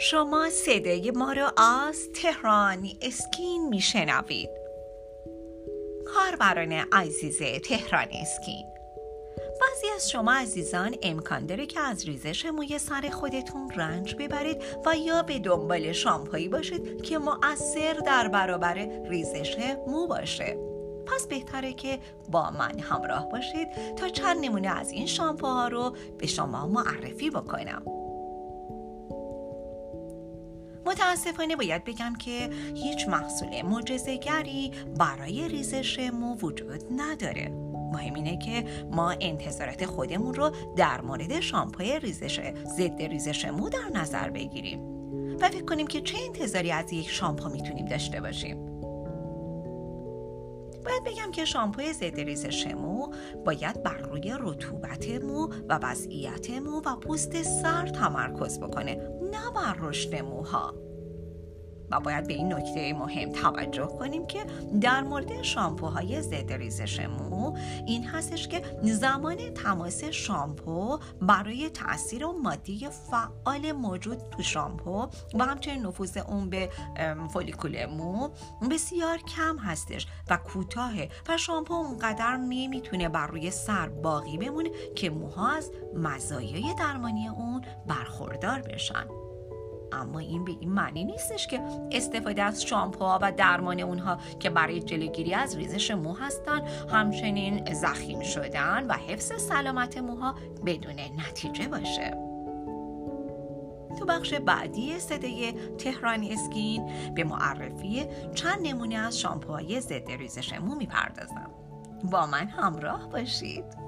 شما صدای ما را از تهران اسکین میشنوید. کاربران عزیز تهران اسکین. بعضی از شما عزیزان امکان داره که از ریزش موی سر خودتون رنج ببرید و یا به دنبال شامپایی باشید که مؤثر در برابر ریزش مو باشه. پس بهتره که با من همراه باشید تا چند نمونه از این شامپوها رو به شما معرفی بکنم. متاسفانه باید بگم که هیچ محصول معجزهگری برای ریزش مو وجود نداره. مهم اینه که ما انتظارات خودمون رو در مورد شامپوی ریزش ضد ریزش مو در نظر بگیریم و فکر کنیم که چه انتظاری از یک شامپو می‌تونیم داشته باشیم. باید بگم که شامپوی ضد ریزش مو باید بر روی رطوبت مو و وضعیت مو و پوست سر تمرکز بکنه نه بر رشد موها. و باید به این نکته مهم توجه کنیم که در مورد شامپوهای ضد ریزش مو این هستش که زمان تماس شامپو برای تاثیر و مادی فعال موجود تو شامپو و همچنین نفوذ اون به فولیکول مو بسیار کم هستش و کوتاهه و شامپو اونقدر نمی‌تونه بر روی سر باقی بمونه که موها از مزایای درمانی اون برخوردار بشن. اما این به این معنی نیستش که استفاده از شامپوها و درمان اونها که برای جلوگیری از ریزش مو هستن همچنین زخیم شدن و حفظ سلامت موها بدون نتیجه باشه. تو بخش بعدی صدای تهران اسکین به معرفی چند نمونه از شامپوهای ضد ریزش مو می‌پردازم. با من همراه باشید.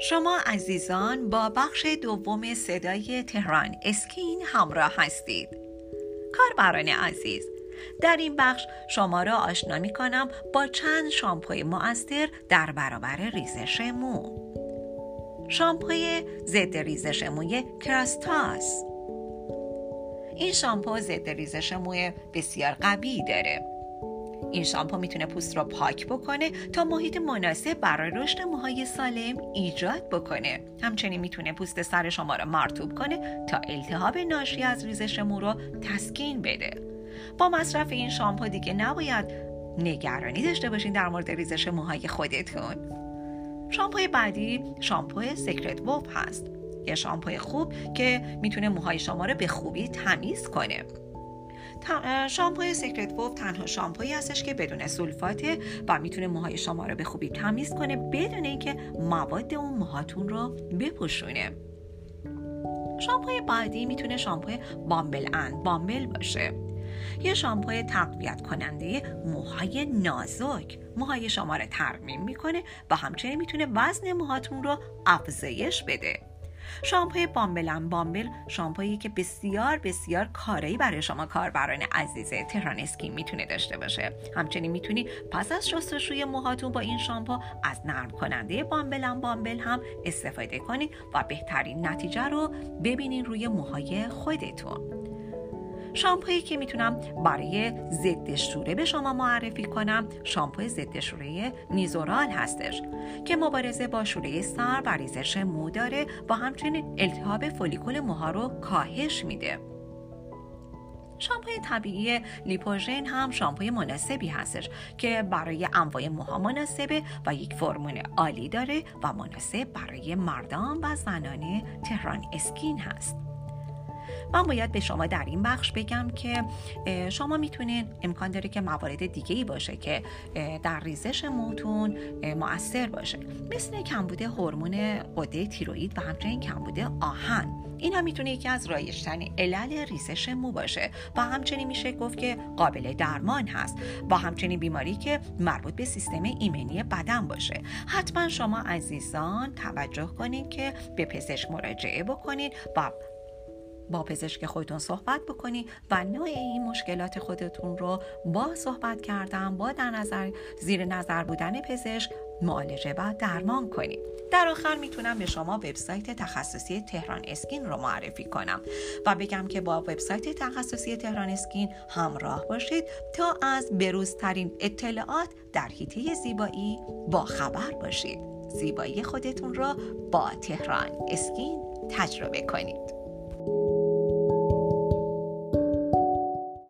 شما عزیزان با بخش دوم صدای تهران اسکین همراه هستید. کاربران عزیز در این بخش شما را آشنا می کنم با چند شامپوی مؤثر در برابر ریزش مو. شامپوی ضد ریزش موی کراستاس این شامپو ضد ریزش موی بسیار قوی داره. این شامپو می‌تونه پوست رو پاک بکنه تا محیط مناسب برای رشد موهای سالم ایجاد بکنه. همچنین می‌تونه پوست سر شما رو مرتوب کنه تا التهاب ناشی از ریزش مو رو تسکین بده. با مصرف این شامپو دیگه نباید نگرانی داشته باشین در مورد ریزش موهای خودتون. شامپوی بعدی شامپو سیکرت ووف هست. یه شامپوی خوب که می‌تونه موهای شما رو به خوبی تمیز کنه. شامپوی سیکرت تنها شامپویی هستش که بدون سولفاته و می‌تونه موهای شما رو به خوبی تمیز کنه بدون اینکه مواد اون موهاتون رو بپوشونه. شامپوی بعدی می‌تونه شامپوی بامبل اند بامبل باشه. یه شامپوی تقویت کننده موهای نازک. موهای شما رو ترمیم می‌کنه و همچنین می‌تونه وزن موهاتون رو افزایش بده. شامپوی بامبلن بامبل شامپویی که بسیار بسیار کاری برای شما کاربران عزیز تهران اسکین می‌تونه داشته باشه. همچنین می‌تونی پس از شستشوی موهاتون با این شامپو از نرم کننده بامبلن بامبل هم استفاده کنید و بهترین نتیجه رو ببینین روی موهای خودتون. شامپویی که می‌تونم برای ضد شوره به شما معرفی کنم. شامپوی ضد شوره نیزورال هستش که مبارزه با شوره سر و ریزش مو داره و همچنین التهاب فولیکول موها رو کاهش میده. شامپوی طبیعی لیپوژن هم شامپوی مناسبی هستش که برای انواع موها مناسبه و یک فرمول عالی داره و مناسب برای مردان و زنان تهران اسکین هست. من باید به شما در این بخش بگم که شما می‌تونین امکان داره که موارد دیگه ای باشه که در ریزش موتون مؤثر باشه. مثل کمبود هورمون قده تیروئید و همچنین کمبود آهن. این هم می‌تونه یکی از رایشترین علل ریزش مو باشه و همچنین میشه گفت که قابل درمان هست با همچنین بیماری که مربوط به سیستم ایمنی بدن باشه. حتما شما عزیزان توجه کنید که به پزشک مراجعه بکنید و با پزشک خودتون صحبت بکنید و نوع این مشکلات خودتون رو با صحبت کردن با در نظر زیر نظر بودن پزشک معالجه و درمان کنید در آخر می‌تونم به شما وبسایت تخصصی تهران اسکین رو معرفی کنم و بگم که با وبسایت تخصصی تهران اسکین همراه باشید تا از بروزترین اطلاعات در حیطه زیبایی با خبر باشید. زیبایی خودتون را با تهران اسکین تجربه کنید.